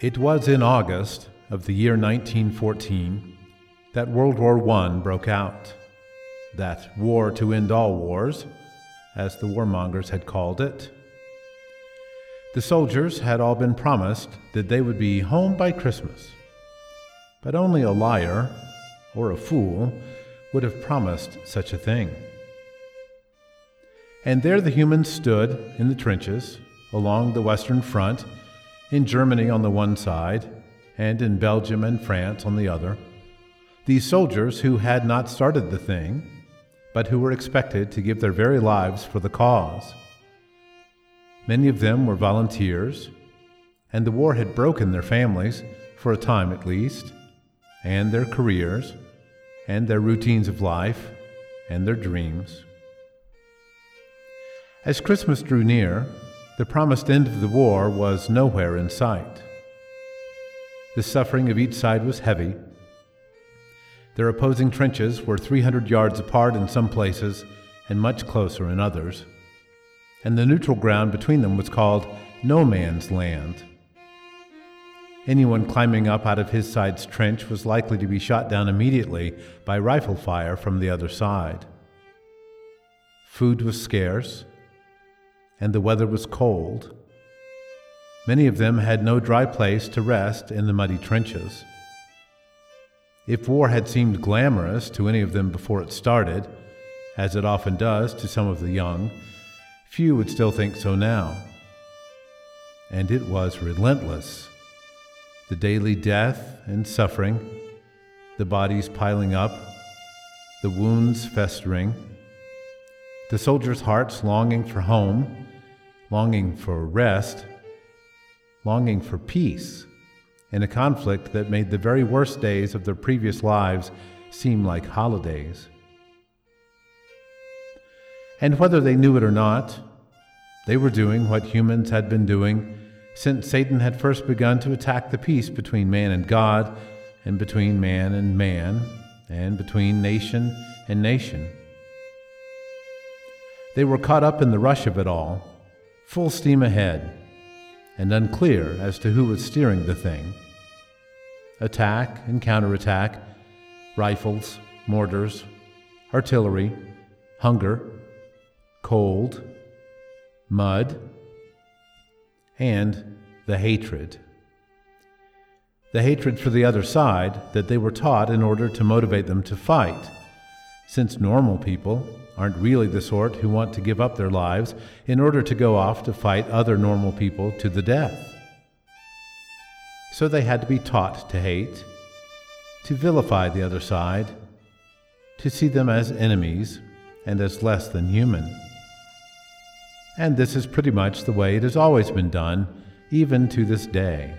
It was in August of the year 1914 that World War I broke out. That war to end all wars, as the warmongers had called it. The soldiers had all been promised that they would be home by Christmas. But only a liar or a fool would have promised such a thing. And there the humans stood in the trenches along the Western Front in Germany on the one side, and in Belgium and France on the other, these soldiers who had not started the thing, but who were expected to give their very lives for the cause. Many of them were volunteers, and the war had broken their families, for a time at least, and their careers, and their routines of life, and their dreams. As Christmas drew near, the promised end of the war was nowhere in sight. The suffering of each side was heavy. Their opposing trenches were 300 yards apart in some places and much closer in others, and the neutral ground between them was called no man's land. Anyone climbing up out of his side's trench was likely to be shot down immediately by rifle fire from the other side. Food was scarce, and the weather was cold. Many of them had no dry place to rest in the muddy trenches. If war had seemed glamorous to any of them before it started, as it often does to some of the young, few would still think so now. And it was relentless. The daily death and suffering, the bodies piling up, the wounds festering, the soldiers' hearts longing for home, longing for rest, longing for peace, in a conflict that made the very worst days of their previous lives seem like holidays. And whether they knew it or not, they were doing what humans had been doing since Satan had first begun to attack the peace between man and God, and between man and man, and between nation and nation. They were caught up in the rush of it all full steam ahead, and unclear as to who was steering the thing. Attack and counterattack, rifles, mortars, artillery, hunger, cold, mud, and the hatred. The hatred for the other side that they were taught in order to motivate them to fight, since normal people aren't really the sort who want to give up their lives in order to go off to fight other normal people to the death. So they had to be taught to hate, to vilify the other side, to see them as enemies and as less than human. And this is pretty much the way it has always been done, even to this day.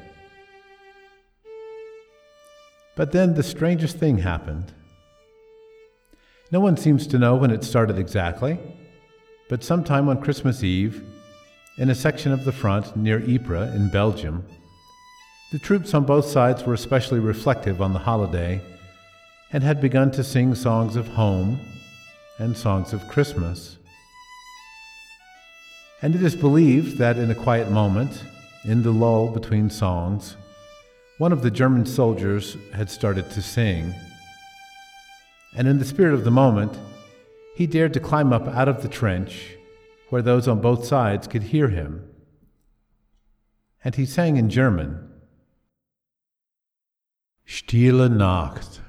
But then the strangest thing happened. No one seems to know when it started exactly, but sometime on Christmas Eve, in a section of the front near Ypres in Belgium, the troops on both sides were especially reflective on the holiday and had begun to sing songs of home and songs of Christmas. And it is believed that in a quiet moment, in the lull between songs, one of the German soldiers had started to sing and in the spirit of the moment, he dared to climb up out of the trench where those on both sides could hear him. And he sang in German Stille Nacht,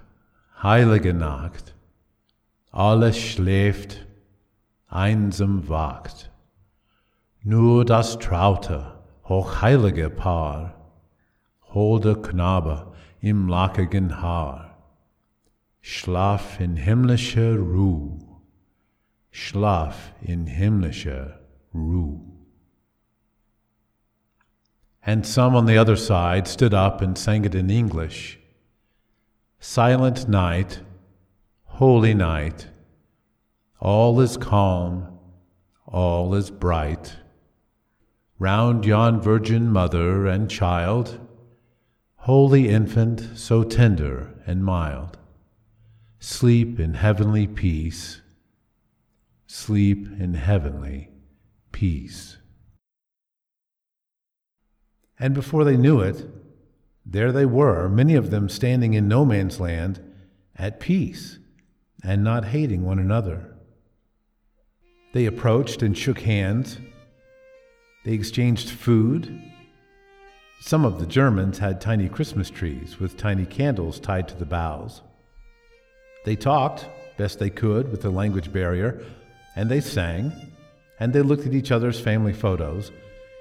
heilige Nacht, alles schläft, einsam wacht. Nur das traute, hochheilige Paar, holde Knabe im lackigen Haar. Schlaf in himmlischer Ruhe. Schlaf in himmlischer Ruhe. And some on the other side stood up and sang it in English. Silent night, holy night, all is calm, all is bright. Round yon virgin mother and child, holy infant, so tender and mild. Sleep in heavenly peace. Sleep in heavenly peace. And before they knew it, there they were, many of them standing in no man's land, at peace and not hating one another. They approached and shook hands. They exchanged food. Some of the Germans had tiny Christmas trees with tiny candles tied to the boughs. They talked, best they could, with the language barrier, and they sang, and they looked at each other's family photos,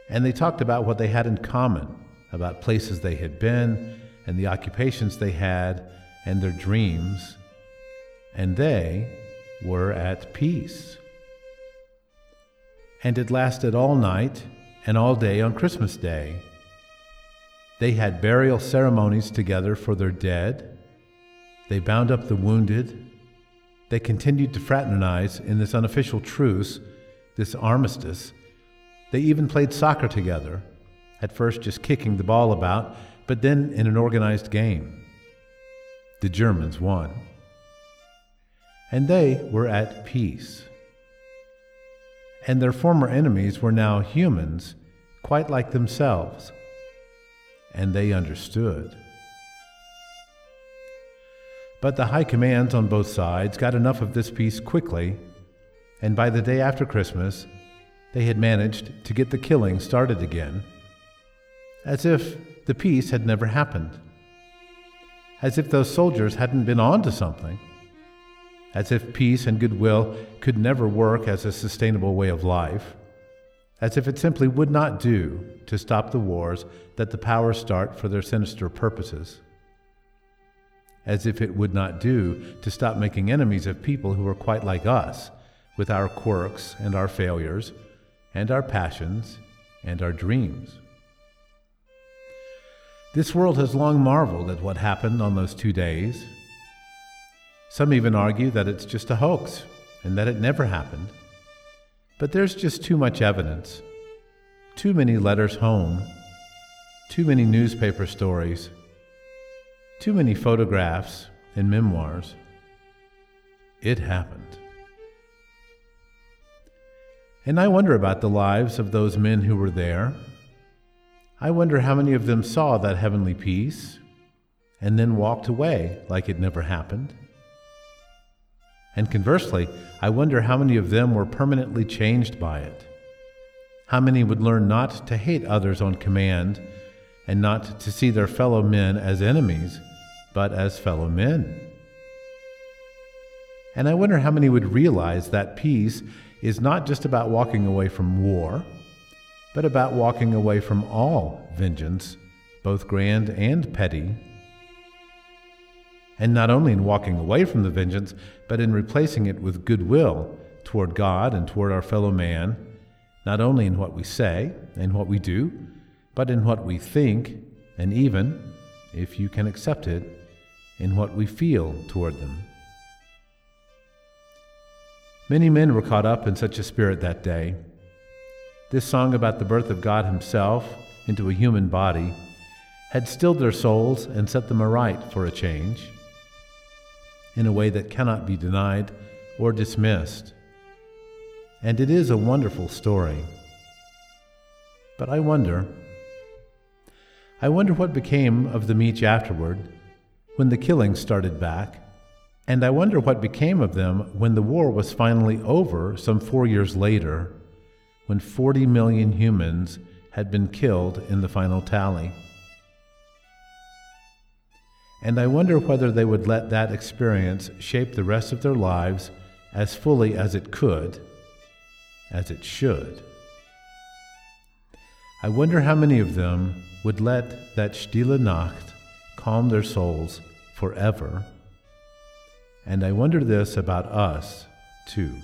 and they talked about what they had in common, about places they had been, and the occupations they had, and their dreams, and they were at peace and it lasted all night and all day on Christmas Day. They had burial ceremonies together for their dead. They bound up the wounded. They continued to fraternize in this unofficial truce, this armistice. They even played soccer together, at first just kicking the ball about, but then in an organized game. The Germans won. And they were at peace and their former enemies were now humans, quite like themselves. And they understood. But the high commands on both sides got enough of this peace quickly, and by the day after Christmas, they had managed to get the killing started again, as if the peace had never happened, as if those soldiers hadn't been on to something as if peace and goodwill could never work as a sustainable way of life, as if it simply would not do to stop the wars that the powers start for their sinister purposes, as if it would not do to stop making enemies of people who are quite like us, with our quirks and our failures, and our passions and our dreams. This world has long marveled at what happened on those two days some even argue that it's just a hoax and that it never happened. But there's just too much evidence, too many letters home, too many newspaper stories, too many photographs and memoirs. It happened. And I wonder about the lives of those men who were there. I wonder how many of them saw that heavenly peace and then walked away like it never happened. And conversely, I wonder how many of them were permanently changed by it. How many would learn not to hate others on command and not to see their fellow men as enemies, but as fellow men? And I wonder how many would realize that peace is not just about walking away from war, but about walking away from all vengeance, both grand and petty, and not only in walking away from the vengeance, but in replacing it with goodwill toward God and toward our fellow man, not only in what we say and what we do, but in what we think, and even, if you can accept it, in what we feel toward them. Many men were caught up in such a spirit that day. This song about the birth of God Himself into a human body had stilled their souls and set them aright for a change in a way that cannot be denied or dismissed. And it is a wonderful story. But I wonder, I wonder what became of the Meech afterward, when the killing started back, and I wonder what became of them when the war was finally over some four years later, when 40 million humans had been killed in the final tally and I wonder whether they would let that experience shape the rest of their lives as fully as it could, as it should. I wonder how many of them would let that Stille Nacht calm their souls forever. And I wonder this about us, too.